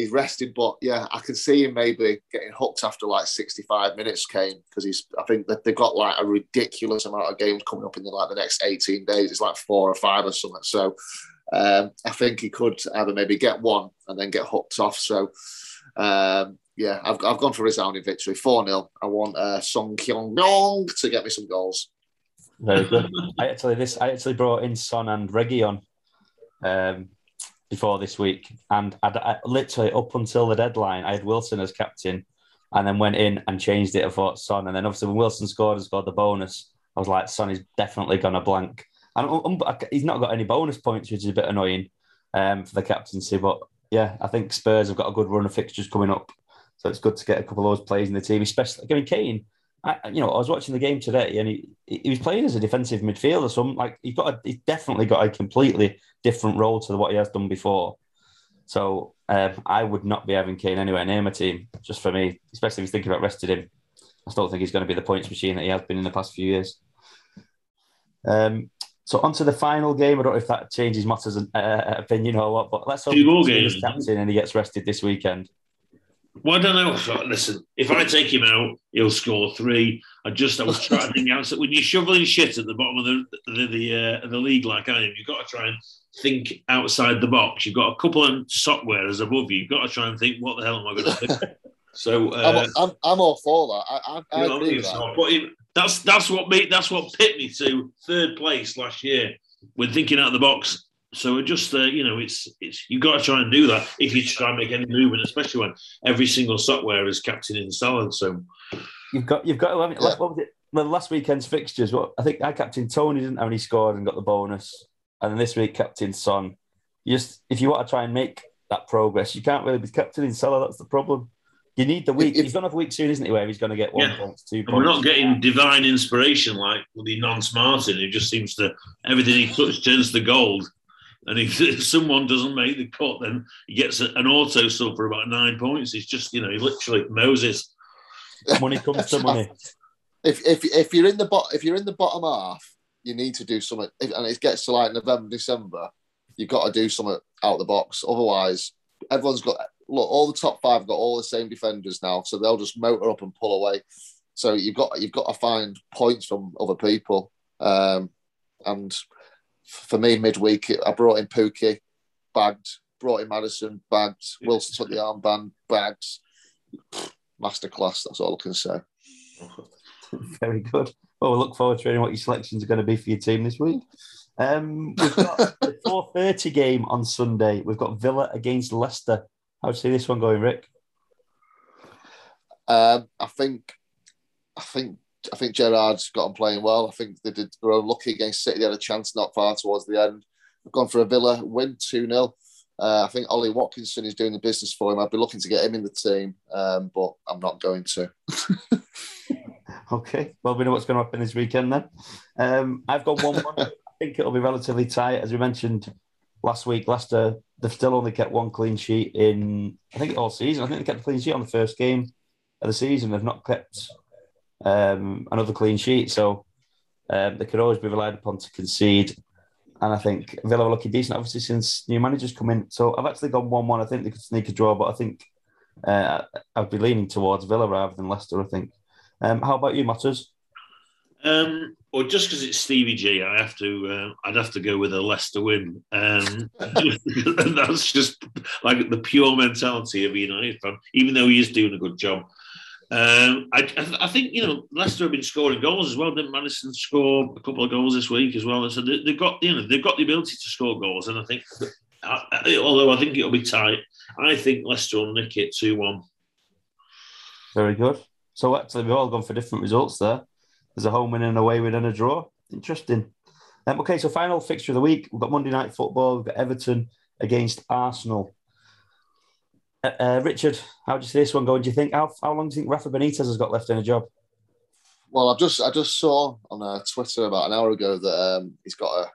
he's rested, but yeah, I can see him maybe getting hooked after like 65 minutes, Kane, because he's. I think that they've got like a ridiculous amount of games coming up in the, like the next 18 days. It's like four or five or something. So um, I think he could either maybe get one and then get hooked off. So um, yeah, I've, I've gone for resounding victory, 4 0. I want uh, Song Kyung Dong to get me some goals. Very good. I actually this I actually brought in Son and Reguilón um, before this week, and I'd, I, literally up until the deadline, I had Wilson as captain, and then went in and changed it. I thought Son, and then obviously when Wilson scored and scored the bonus, I was like, Son is definitely gonna blank. And um, he's not got any bonus points, which is a bit annoying um, for the captaincy. But yeah, I think Spurs have got a good run of fixtures coming up, so it's good to get a couple of those players in the team, especially. I mean, Kane. I, you know, I was watching the game today, and he, he was playing as a defensive midfielder. So, I'm like, he's got, a, he's definitely got a completely different role to what he has done before. So, um, I would not be having Kane anywhere near my team, just for me, especially if he's thinking about resting him. I still think he's going to be the points machine that he has been in the past few years. Um, so on to the final game. I don't know if that changes Motters' uh, opinion or what, but let's hope games. captain and he gets rested this weekend. Well, I don't know. Listen, if I take him out, he'll score three. I just I was trying to think out. when you're shoveling shit at the bottom of the the the, uh, the league like I am, you've got to try and think outside the box. You've got a couple of sock wearers above you. You've got to try and think, what the hell am I going to do? So uh, I'm, I'm, I'm, all for that. I, I, I agree with that. that's that's what made that's what picked me to third place last year when thinking out of the box so it just uh, you know, it's it's you've got to try and do that if you try and make any movement, especially when every single software is captain in Salah. So you've got you've got to have it. Yeah. What was it? The last weekend's fixtures. What I think I captain Toney didn't have any scored and got the bonus, and then this week captain Son. You just if you want to try and make that progress, you can't really be captain in Salah. That's the problem. You need the week. If, he's going to have a week soon, isn't he? Where he's going to get one yeah. point, two points. We're not getting divine inspiration like the Nonce Martin, who just seems to everything he touches turns to gold. And if, if someone doesn't make the cut, then he gets an auto sub for about nine points. He's just, you know, he literally Moses. Money comes to money. If, if, if you're in the bot, if you're in the bottom half, you need to do something. If, and it gets to like November, December, you've got to do something out the box. Otherwise, everyone's got look. All the top five got all the same defenders now, so they'll just motor up and pull away. So you've got you've got to find points from other people. Um, and for me, midweek, I brought in Pukki, bagged, brought in Maddison, bagged, Wilson took the armband, bags. Masterclass, that's all I can say. Very good. Well, we look forward to hearing what your selections are going to be for your team this week. Um, we've got the 4.30 game on Sunday. We've got Villa against Leicester. How do you see this one going, Rick? Um, I think I think I think Gerrard's got them playing well. I think they did were lucky against City. They had a chance not far towards the end. I've gone for a Villa win 2 0. Uh, I think Ollie Watkinson is doing the business for him. I'd be looking to get him in the team, um, but I'm not going to. okay. Well, we know what's going to happen this weekend then. Um, I've got one. I think it'll be relatively tight. As we mentioned last week, Leicester, they've still only kept one clean sheet in, I think, all season. I think they kept a clean sheet on the first game of the season. They've not kept um, another clean sheet. So um, they could always be relied upon to concede. And I think Villa are looking decent, obviously, since new managers come in. So I've actually gone 1 1. I think they could sneak a draw, but I think uh, I'd be leaning towards Villa rather than Leicester, I think. Um, how about you, Motters? Um, well, just because it's Stevie G, I have to. Uh, I'd have to go with a Leicester win. Um, that's just like the pure mentality of a United fan. Even though he is doing a good job, um, I, I, think you know Leicester have been scoring goals as well. Didn't Maddison score a couple of goals this week as well? And so they, have got you know they've got the ability to score goals, and I think I, although I think it'll be tight, I think Leicester will nick it two one. Very good. So actually, we've all gone for different results there. There's a home win and away win and a draw. Interesting. Um, okay, so final fixture of the week. We've got Monday night football. We've got Everton against Arsenal. Uh, uh, Richard, how do you see this one going? Do you think how, how long do you think Rafa Benitez has got left in a job? Well, I've just I just saw on uh, Twitter about an hour ago that um, he's got a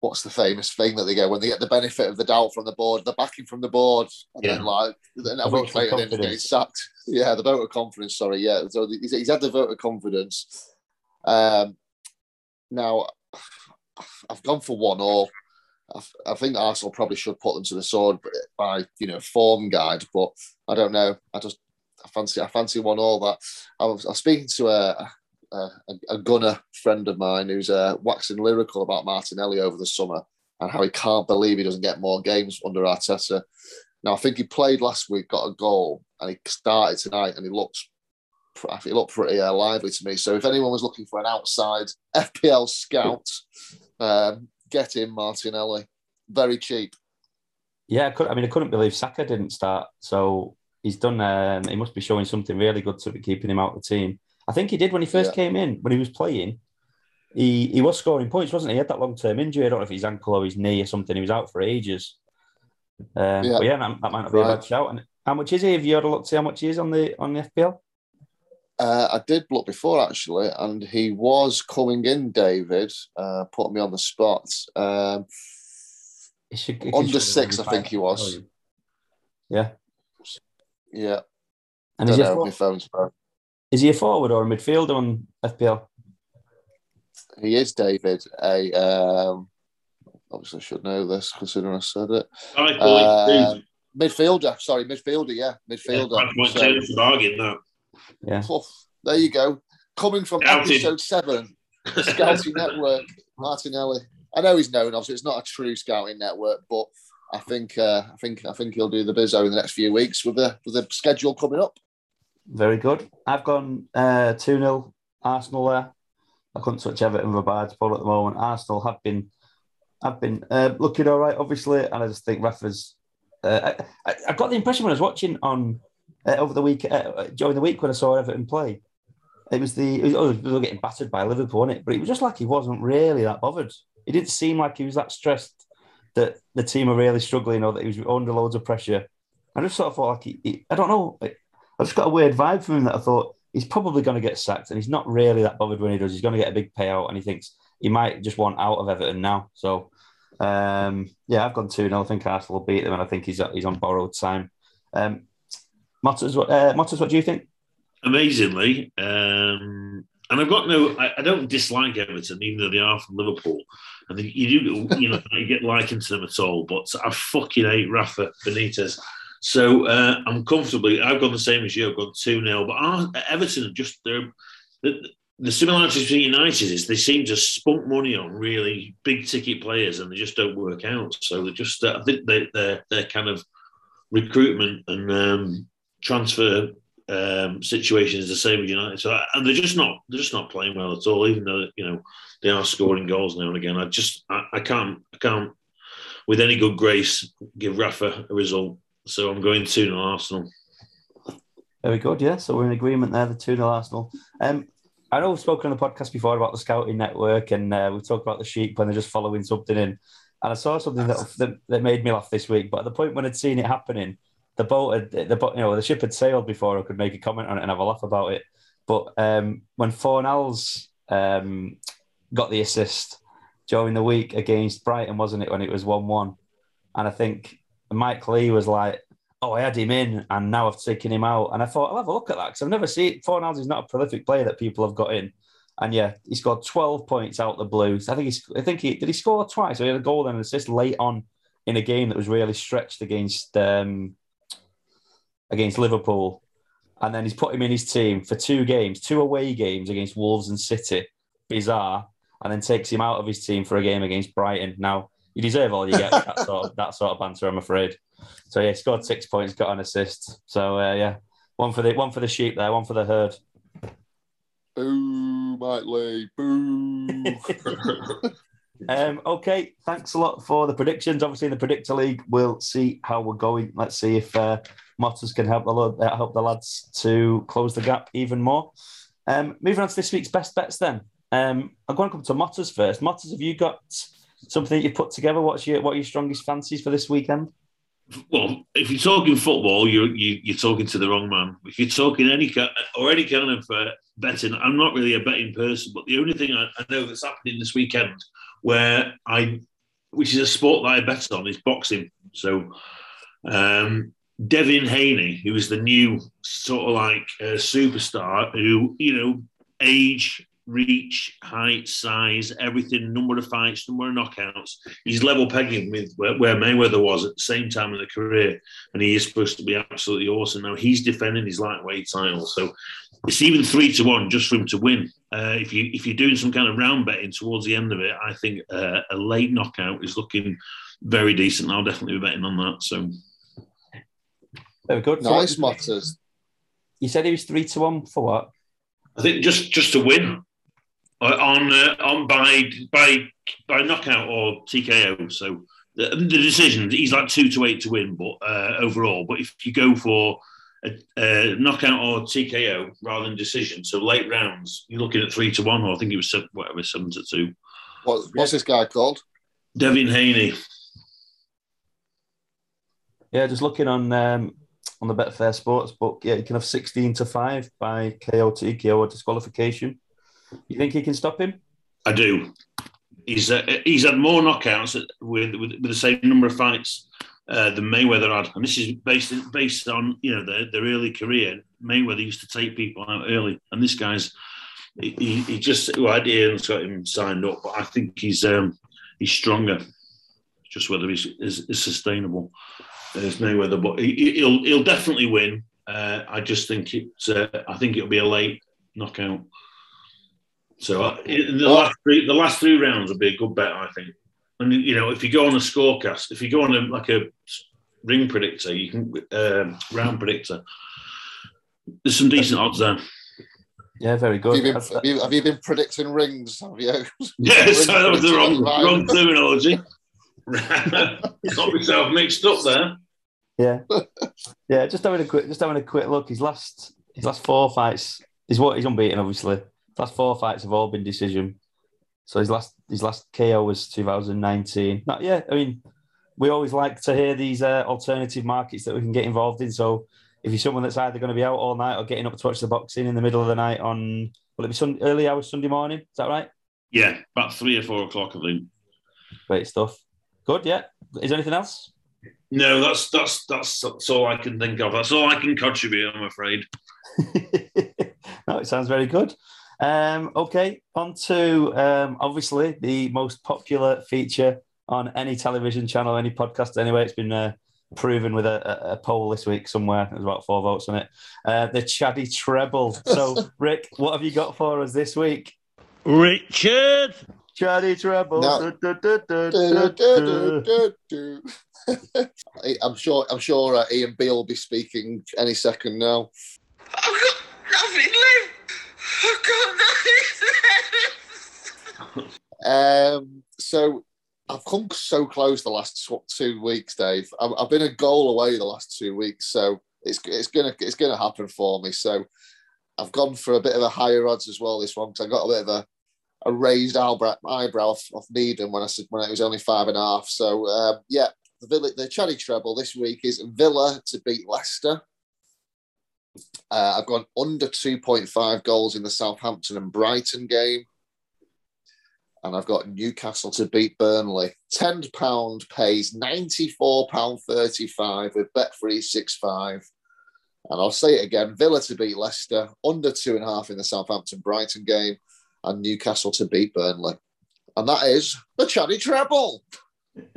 what's the famous thing that they get when they get the benefit of the doubt from the board, the backing from the board, and yeah. then like then a week later then getting sacked. Yeah, the vote of confidence. Sorry, yeah. So he's, he's had the vote of confidence. Um, now I've gone for one all. I, think Arsenal probably should put them to the sword by you know form guide, but I don't know. I just I fancy I fancy one all that. I was, I was speaking to a, a, a gunner friend of mine who's uh, waxing lyrical about Martinelli over the summer and how he can't believe he doesn't get more games under Arteta. Now I think he played last week, got a goal, and he started tonight, and he looks he looked pretty uh, lively to me. So if anyone was looking for an outside FPL scout, um, get in Martinelli. very cheap. Yeah, I, could, I mean, I couldn't believe Saka didn't start. So he's done. Um, he must be showing something really good to be keeping him out of the team. I think he did when he first yeah. came in when he was playing. He he was scoring points, wasn't he? He had that long term injury. I don't know if his ankle or his knee or something. He was out for ages. Um, yeah. Yeah, that, that might not be right. a bad shout. And how much is he? Have you had a look to see how much he is on the on the FPL? Uh, I did look before actually, and he was coming in. David uh, put me on the spot. Um, should, under six, I think he was. Yeah. Yeah. And is he, know, phone's is he a forward or a midfielder on FPL? He is David. A um, obviously I should know this considering I said it. Uh, midfielder, sorry, midfielder, yeah, midfielder. Yeah, so, bargain, no. Yeah. there you go. Coming from Scouting. episode seven, Scouting Network, Martinelli. I know he's known, obviously, it's not a true scouting network, but I think uh, I think I think he'll do the biz in the next few weeks with the with the schedule coming up. Very good. I've gone uh, 2 uh, 0 Arsenal there. I couldn't touch Everton with a bad spot at the moment. Arsenal have been have been uh, looking all right, obviously, and I just think Rafa's. Uh, I, I got the impression when I was watching on uh, over the week uh, during the week when I saw Everton play, it was the it was, oh, they were getting battered by Liverpool, wasn't it? But it was just like he wasn't really that bothered. It didn't seem like he was that stressed that the team were really struggling or that he was under loads of pressure. I just sort of thought like he, he I don't know. I just got a weird vibe from him that I thought he's probably going to get sacked, and he's not really that bothered when he does. He's going to get a big payout, and he thinks he might just want out of Everton now. So, um, yeah, I've gone 2 0. I think Arsenal will beat them, and I think he's he's on borrowed time. Um, Motters, what, uh, Motters, what do you think? Amazingly, um, and I've got no, I, I, don't dislike Everton, even though they are from Liverpool. Think you do, you know, you get likened to them at all. But I fucking hate Rafa Benitez. So uh, I'm comfortably, I've gone the same as you. I've gone 2 0. But Everton just, they're, the, similarities between United is they seem to spunk money on really big ticket players and they just don't work out. So they're just, I think they, they're, they're kind of recruitment and um, transfer um, situation is the same with United. So and they're just not they're just not playing well at all. Even though you know they are scoring goals now and again. I just I, I can't I can't with any good grace give Rafa a result. So I'm going two 0 Arsenal. Very good. Yeah. So we're in agreement there. The two 0 Arsenal. Um, I know we've spoken on the podcast before about the scouting network, and uh, we talked about the sheep when they're just following something in. And I saw something that, that, that made me laugh this week. But at the point when I'd seen it happening, the boat had, the boat, you know, the ship had sailed before I could make a comment on it and have a laugh about it. But um, when Fornals um, got the assist during the week against Brighton, wasn't it, when it was 1 1? And I think Mike Lee was like, Oh, I had him in and now I've taken him out. And I thought, I'll have a look at that because I've never seen Fornals is not a prolific player that people have got in. And yeah, he scored 12 points out the Blues. I think he's, I think he did he score twice? So he had a goal and an assist late on in a game that was really stretched against um, against Liverpool, and then he's put him in his team for two games, two away games against Wolves and City. Bizarre, and then takes him out of his team for a game against Brighton. Now you deserve all you get that sort of that sort of banter, I'm afraid. So yeah, scored six points, got an assist. So uh, yeah, one for the one for the sheep there, one for the herd. Boo, Mike Lee, boo. um, okay, thanks a lot for the predictions. Obviously, in the predictor league, we'll see how we're going. Let's see if uh, Motters can help the uh, help the lads to close the gap even more. Um, moving on to this week's best bets, then. Um, I'm going to come to Motters first. Motters, have you got something that you put together? What's your what are your strongest fancies for this weekend? Well, if you're talking football, you're you, are you are talking to the wrong man. If you're talking any kind or any kind of uh, betting, I'm not really a betting person. But the only thing I, I know that's happening this weekend, where I, which is a sport that I bet on, is boxing. So um, Devin Haney, who is the new sort of like uh, superstar, who you know, age, reach, height, size, everything, number of fights, number of knockouts. He's level pegging with where, where Mayweather was at the same time in the career, and he is supposed to be absolutely awesome. Now he's defending his lightweight title, so it's even three to one just for him to win. Uh, if you if you're doing some kind of round betting towards the end of it, I think uh, a late knockout is looking very decent. I'll definitely be betting on that. So. Very good. Nice so Motters. You said he was three to one for what? I think just just to win on uh, on by by by knockout or TKO. So the, the decision. He's like two to eight to win, but uh, overall. But if you go for a, a, knockout or TKO rather than decision, so late rounds, you're looking at three to one, or I think it was seven, whatever seven to two. What, what's this guy called? Devin Haney. Yeah, just looking on um, on the Betfair Sports book, yeah, you can have sixteen to five by KO, TKO, or disqualification. You think he can stop him? I do. He's uh, he's had more knockouts with, with, with the same number of fights uh, than Mayweather had, and this is based based on you know their, their early career. Mayweather used to take people out early, and this guy's he, he just well, Ian's got him signed up, but I think he's um, he's stronger. Just whether he's is, is sustainable as Mayweather, but he, will he'll definitely win. Uh, I just think it's uh, I think it'll be a late knockout. So uh, the last three, the last three rounds would be a good bet, I think. And you know, if you go on a scorecast, if you go on a, like a ring predictor, you can um, round predictor. There's some decent odds there. Yeah, very good. Have you been, have you, have you been predicting rings? Have you? Yeah, so that was the wrong, wrong terminology. Got myself mixed up there. Yeah, yeah. Just having a quick, just having a quick look. His last, his last four fights. He's what he's unbeaten, obviously his last four fights have all been decision. So his last his last KO was 2019. Not yeah, I mean, we always like to hear these uh, alternative markets that we can get involved in. So if you're someone that's either going to be out all night or getting up to watch the boxing in the middle of the night on will it be sun, early hours Sunday morning? Is that right? Yeah, about three or four o'clock, I think. Great stuff. Good. Yeah. Is there anything else? No, that's that's that's that's all I can think of. That's all I can contribute. I'm afraid. no, it sounds very good. Um, okay, on to um, obviously the most popular feature on any television channel, any podcast. Anyway, it's been uh, proven with a, a, poll this week somewhere. There's about four votes on it. Uh, the Chaddy Treble. So, Rick, what have you got for us this week? Richard. Chaddy Treble. I'm sure. I'm sure uh, Ian Beale will be speaking any second now. I've got nothing left. I've got nothing. um, so I've come so close the last two weeks, Dave. I've, I've, been a goal away the last two weeks, so it's it's gonna it's gonna happen for me. So I've gone for a bit of a higher odds as well this one because I got a bit of a, a raised eyebrow, eyebrow off, off Needham when I said when it was only five and a half. So um, yeah, the Villa, the Chaddy treble this week is Villa to beat Leicester. Uh, I've gone under 2.5 goals in the Southampton and Brighton game. And I've got Newcastle to beat Burnley. £10 pays £94.35 with Bet365. And I'll say it again Villa to beat Leicester, under two and a half in the Southampton Brighton game, and Newcastle to beat Burnley. And that is the Chaddy treble. you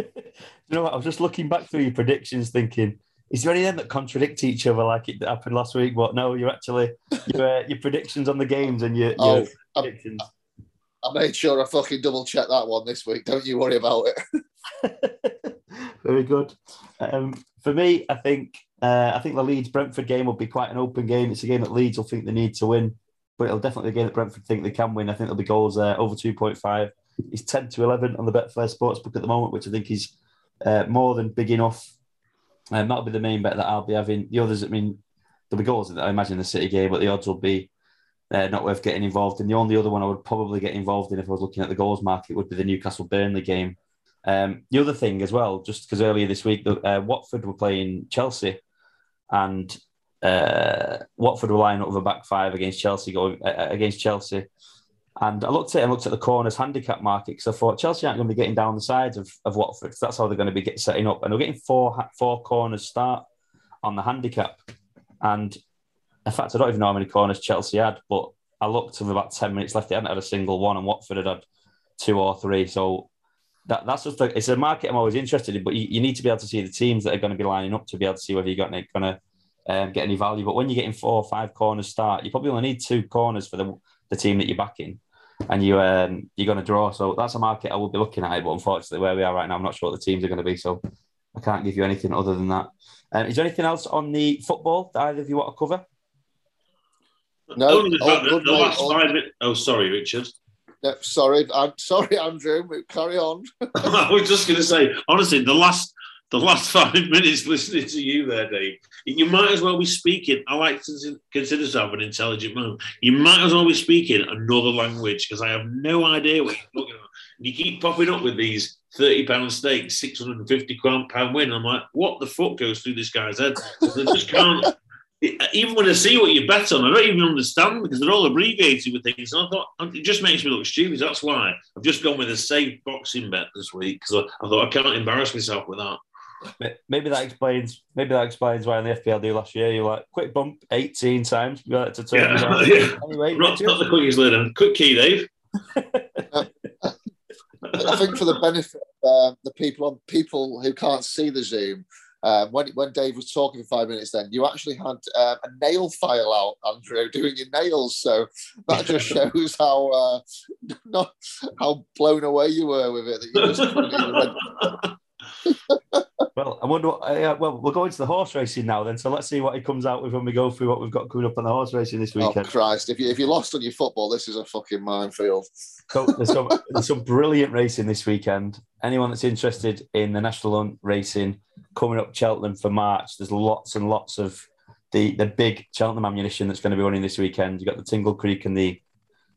know what? I was just looking back through your predictions thinking, is there any of them that contradict each other like it happened last week? But no, you're actually your, uh, your predictions on the games and your, oh, predictions. I, I made sure I fucking double check that one this week. Don't you worry about it. Very good. Um, for me, I think uh, I think the Leeds Brentford game will be quite an open game. It's a game that Leeds will think they need to win, but it'll definitely be a game that Brentford think they can win. I think there'll be goals there over two point five. He's ten to eleven on the Betfair Sportsbook at the moment, which I think is uh, more than big enough um, that'll be the main bet that I'll be having. The others, I mean, there'll be goals I imagine the City game, but the odds will be uh, not worth getting involved in. The only other one I would probably get involved in if I was looking at the goals market would be the Newcastle Burnley game. Um, the other thing as well, just because earlier this week, uh, Watford were playing Chelsea, and uh, Watford were lining up with a back five against Chelsea, going uh, against Chelsea. And I looked at it and looked at the corners handicap market because I thought Chelsea aren't going to be getting down the sides of, of Watford. That's how they're going to be getting setting up. And they're getting four four corners start on the handicap. And in fact, I don't even know how many corners Chelsea had, but I looked with about 10 minutes left. They hadn't had a single one, and Watford had had two or three. So that, that's just a, it's a market I'm always interested in, but you, you, need to be able to see the teams that are going to be lining up to be able to see whether you're going to, um, get any value. But when you're getting four or five corners start, you probably only need two corners for the the team that you're backing, and you um, you're going to draw. So that's a market I will be looking at. But unfortunately, where we are right now, I'm not sure what the teams are going to be. So I can't give you anything other than that. Um, is there anything else on the football that either of you want to cover? No. the, the last five. Oh, sorry, Richard. No, sorry, I'm sorry, Andrew. Carry on. I was just going to say, honestly, the last the last five minutes listening to you there, Dave, you might as well be speaking. I like to consider myself an intelligent man. You might as well be speaking another language because I have no idea what you're talking about. And You keep popping up with these 30 pound stakes, 650 pound win. I'm like, what the fuck goes through this guy's head? They just can't. Even when I see what you bet on, I don't even understand because they're all abbreviated with things. And I thought it just makes me look stupid. That's why I've just gone with a safe boxing bet this week because I, I thought I can't embarrass myself with that. Maybe that explains. Maybe that explains why in the FPL last year you like quick bump eighteen times. You like to turn yeah, yeah. Anyway, not, not the quickest leader. Quick key, Dave. I think for the benefit of uh, the people on people who can't see the Zoom, um, when when Dave was talking for five minutes, then you actually had um, a nail file out, Andrew, doing your nails. So that just shows how uh, not how blown away you were with it. That you just well, I wonder. What, uh, well, we're going to the horse racing now, then. So let's see what he comes out with when we go through what we've got coming up on the horse racing this oh, weekend. Oh Christ! If you if you lost on your football, this is a fucking minefield. So there's some there's some brilliant racing this weekend. Anyone that's interested in the national hunt racing coming up Cheltenham for March, there's lots and lots of the the big Cheltenham ammunition that's going to be running this weekend. You've got the Tingle Creek and the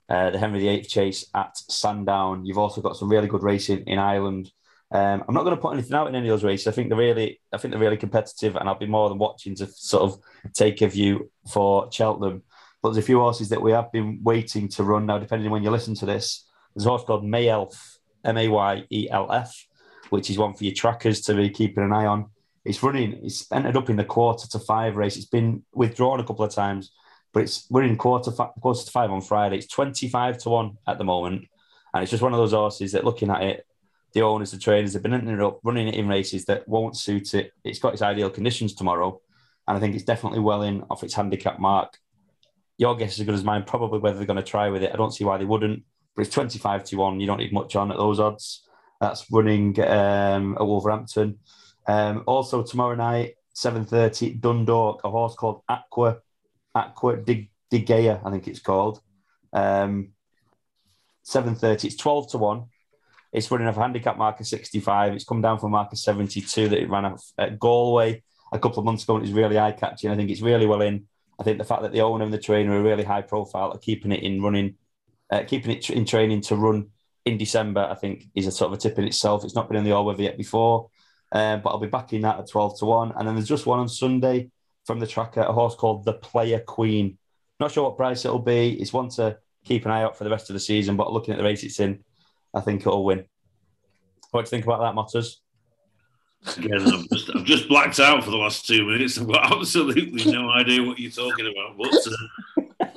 uh, the Henry VIII Chase at Sandown. You've also got some really good racing in Ireland. Um, I'm not going to put anything out in any of those races. I think they're really, I think they're really competitive, and I'll be more than watching to sort of take a view for Cheltenham. But there's a few horses that we have been waiting to run now. Depending on when you listen to this, there's a horse called Mayelf, M A Y E L F, which is one for your trackers to be keeping an eye on. It's running. It's ended up in the quarter to five race. It's been withdrawn a couple of times, but it's we're in quarter quarter to five on Friday. It's twenty five to one at the moment, and it's just one of those horses that looking at it the owners, the trainers have been ending up running it in races that won't suit it. It's got its ideal conditions tomorrow, and I think it's definitely well in off its handicap mark. Your guess is as good as mine, probably whether they're going to try with it. I don't see why they wouldn't, but it's 25 to 1. You don't need much on at those odds. That's running um, at Wolverhampton. Um, also, tomorrow night, 7.30, Dundalk, a horse called Aqua, Aqua Dig, Digea, I think it's called. Um, 7.30, it's 12 to 1. It's running off a handicap marker 65. It's come down from marker 72 that it ran off at Galway a couple of months ago and it's really eye catching. I think it's really well in. I think the fact that the owner and the trainer are really high profile are keeping it in running, uh, keeping it in training to run in December, I think is a sort of a tip in itself. It's not been in the all weather yet before, um, but I'll be backing that at 12 to 1. And then there's just one on Sunday from the tracker, a horse called the Player Queen. Not sure what price it'll be. It's one to keep an eye out for the rest of the season, but looking at the race it's in, I think it'll win. What do you think about that, Motters? Again, I've just, I've just blacked out for the last two minutes. I've got absolutely no idea what you're talking about. But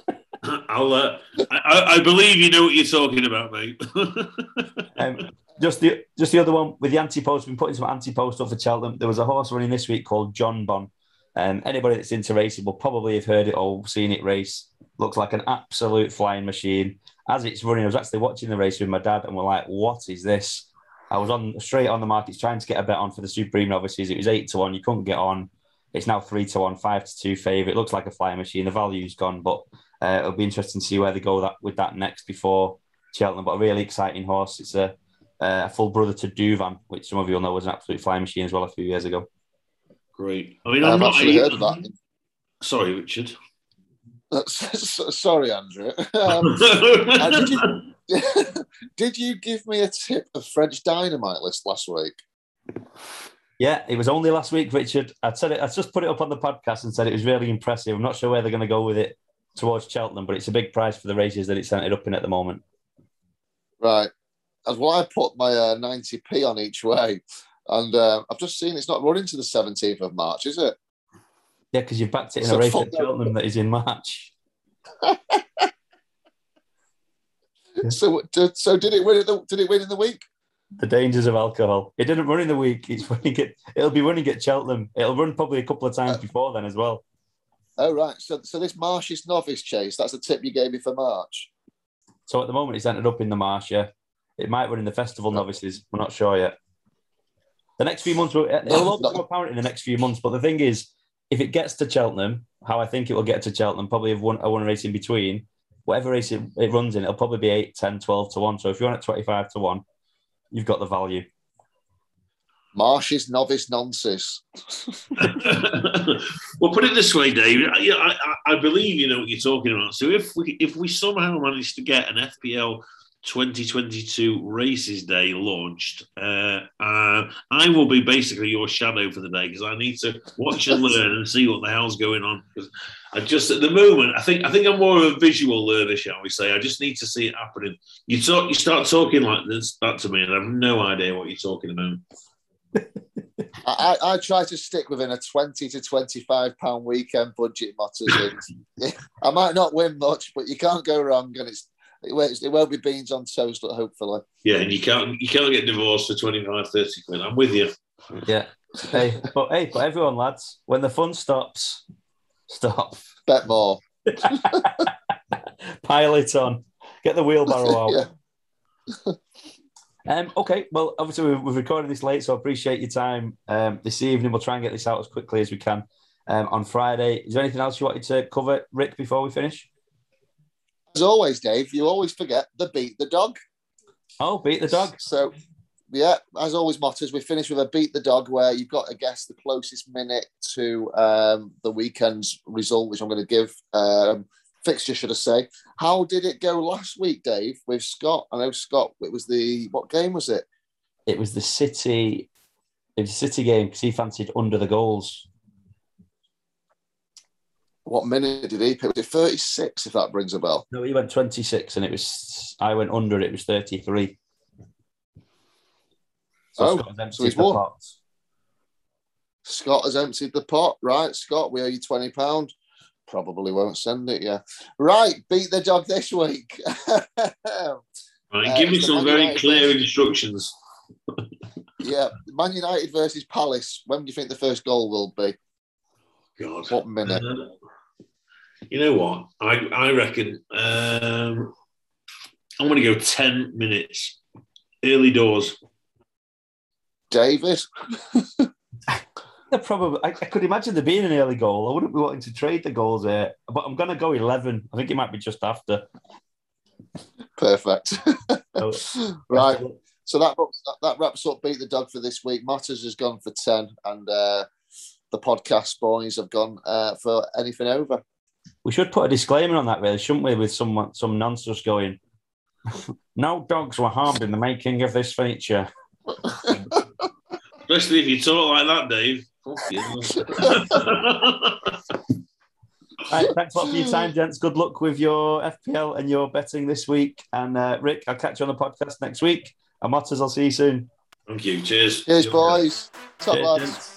uh, I'll, uh, I, I, believe you know what you're talking about, mate. um, just the just the other one with the anti post. Been putting some anti post up for Cheltenham. There was a horse running this week called Jonbon. Um, anybody that's into racing will probably have heard it or seen it race. Looks like an absolute flying machine. As it's running, I was actually watching the race with my dad, and we're like, "What is this?" I was on straight on the markets trying to get a bet on for the Supreme novices. It was eight to one. You couldn't get on. It's now three to one, five to two favourite. It looks like a flying machine. The value's gone, but uh, it'll be interesting to see where they go that with that next before Cheltenham. But a really exciting horse. It's a, a full brother to Douvan, which some of you will know was an absolute flying machine as well a few years ago. Great. I mean, I've not actually heard of that. Sorry, Richard. sorry, Andrew. Um, did, you, did you give me a tip of French Dynamite list last week? Yeah, it was only last week, Richard. I said it. I just put it up on the podcast and said it was really impressive. I'm not sure where they're going to go with it towards Cheltenham, but it's a big price for the races that it's sent it up in at the moment. Right. As well, I put my uh, 90p on each way, and uh, I've just seen it's not running to the 17th of March, is it? Yeah, because you've backed it in so a race at Cheltenham that is in March. so, so did it win? The, did it win in the week? The dangers of alcohol. It didn't run in the week. It's running it. It'll be running at Cheltenham. It'll run probably a couple of times uh, before then as well. Oh right. So, so this Marsh's novice chase. That's the tip you gave me for March. So at the moment, it's ended up in the Marsh. Yeah, it might run in the festival novices. We're not sure yet. The next few months, will, it'll all become apparent in the next few months. But the thing is, if it gets to Cheltenham, how I think it will get to Cheltenham, probably have one, a one race in between, whatever race it, it runs in, it'll probably be 8, 10, 12 to 1. So if you want it 25 to 1, you've got the value. Marsh's novice nonsense. well, put it this way, Dave. I, I, I, believe you know what you're talking about. So if we if we somehow manage to get an FPL 2022 races day launched, uh, uh, I will be basically your shadow for the day because I need to watch and learn and see what the hell's going on. Because I just at the moment, I think I think I'm more of a visual learner, shall we say? I just need to see it happening. You talk, you start talking like this that to me, and I have no idea what you're talking about. I, I try to stick within a 20 to 25 pound weekend budget Motters. I might not win much, but you can't go wrong, and it's it won't be beans on toast, hopefully. Yeah, and you can't you can't get divorced for 25, 30 quid. I'm with you. Yeah. Hey, but hey, but everyone, lads, when the fun stops, stop. Bet more. Pile it on. Get the wheelbarrow out. yeah. Um, okay, well, obviously we've, we've, recorded this late, so I appreciate your time um, this evening. We'll try and get this out as quickly as we can um, on Friday. Is there anything else you wanted to cover, Rick, before we finish? As always, Dave, you always forget the beat the dog. Oh, beat the dog. So, yeah, as always, Motters, we finish with a beat the dog where you've got to guess the closest minute to um, the weekend's result, which I'm going to give. Um, fixture, should I say. How did it go last week, Dave, with Scott? I know Scott, it was the, what game was it? It was the City, it was a City game because he fancied under the goals. What minute did he pick? Was it 36, if that brings a bell? No, he went 26 and it was, I went under, it was 33. So oh, Scott so he's won. Pot. Scott has emptied the pot, right? Scott, we owe you £20 probably won't send it. Yeah, right. Beat the dog this week. right, give uh, me some very United clear versus... instructions. yeah, Man United versus Palace. When do you think the first goal will be? God, what minute? Uh, you know what? I I reckon um, I'm going to go ten minutes, early doors. David. They're probably. I, I, could imagine there being an early goal. I wouldn't be wanting to trade the goals here, but I'm going to go eleven. I think it might be just after. Perfect. so, right. So that, that wraps up beat the dog for this week. Motters has gone for ten, and uh, the podcast boys have gone uh, for anything over. We should put a disclaimer on that, really, shouldn't we? With some some nonsense going. no dogs were harmed in the making of this feature. Especially if you talk like that, Dave. right, thanks a lot for your time, gents. Good luck with your FPL and your betting this week. And uh, Rick, I'll catch you on the podcast next week. And Motters, I'll see you soon. Thank you. Cheers. Cheers, boys. Top Cheers, lads. Gents.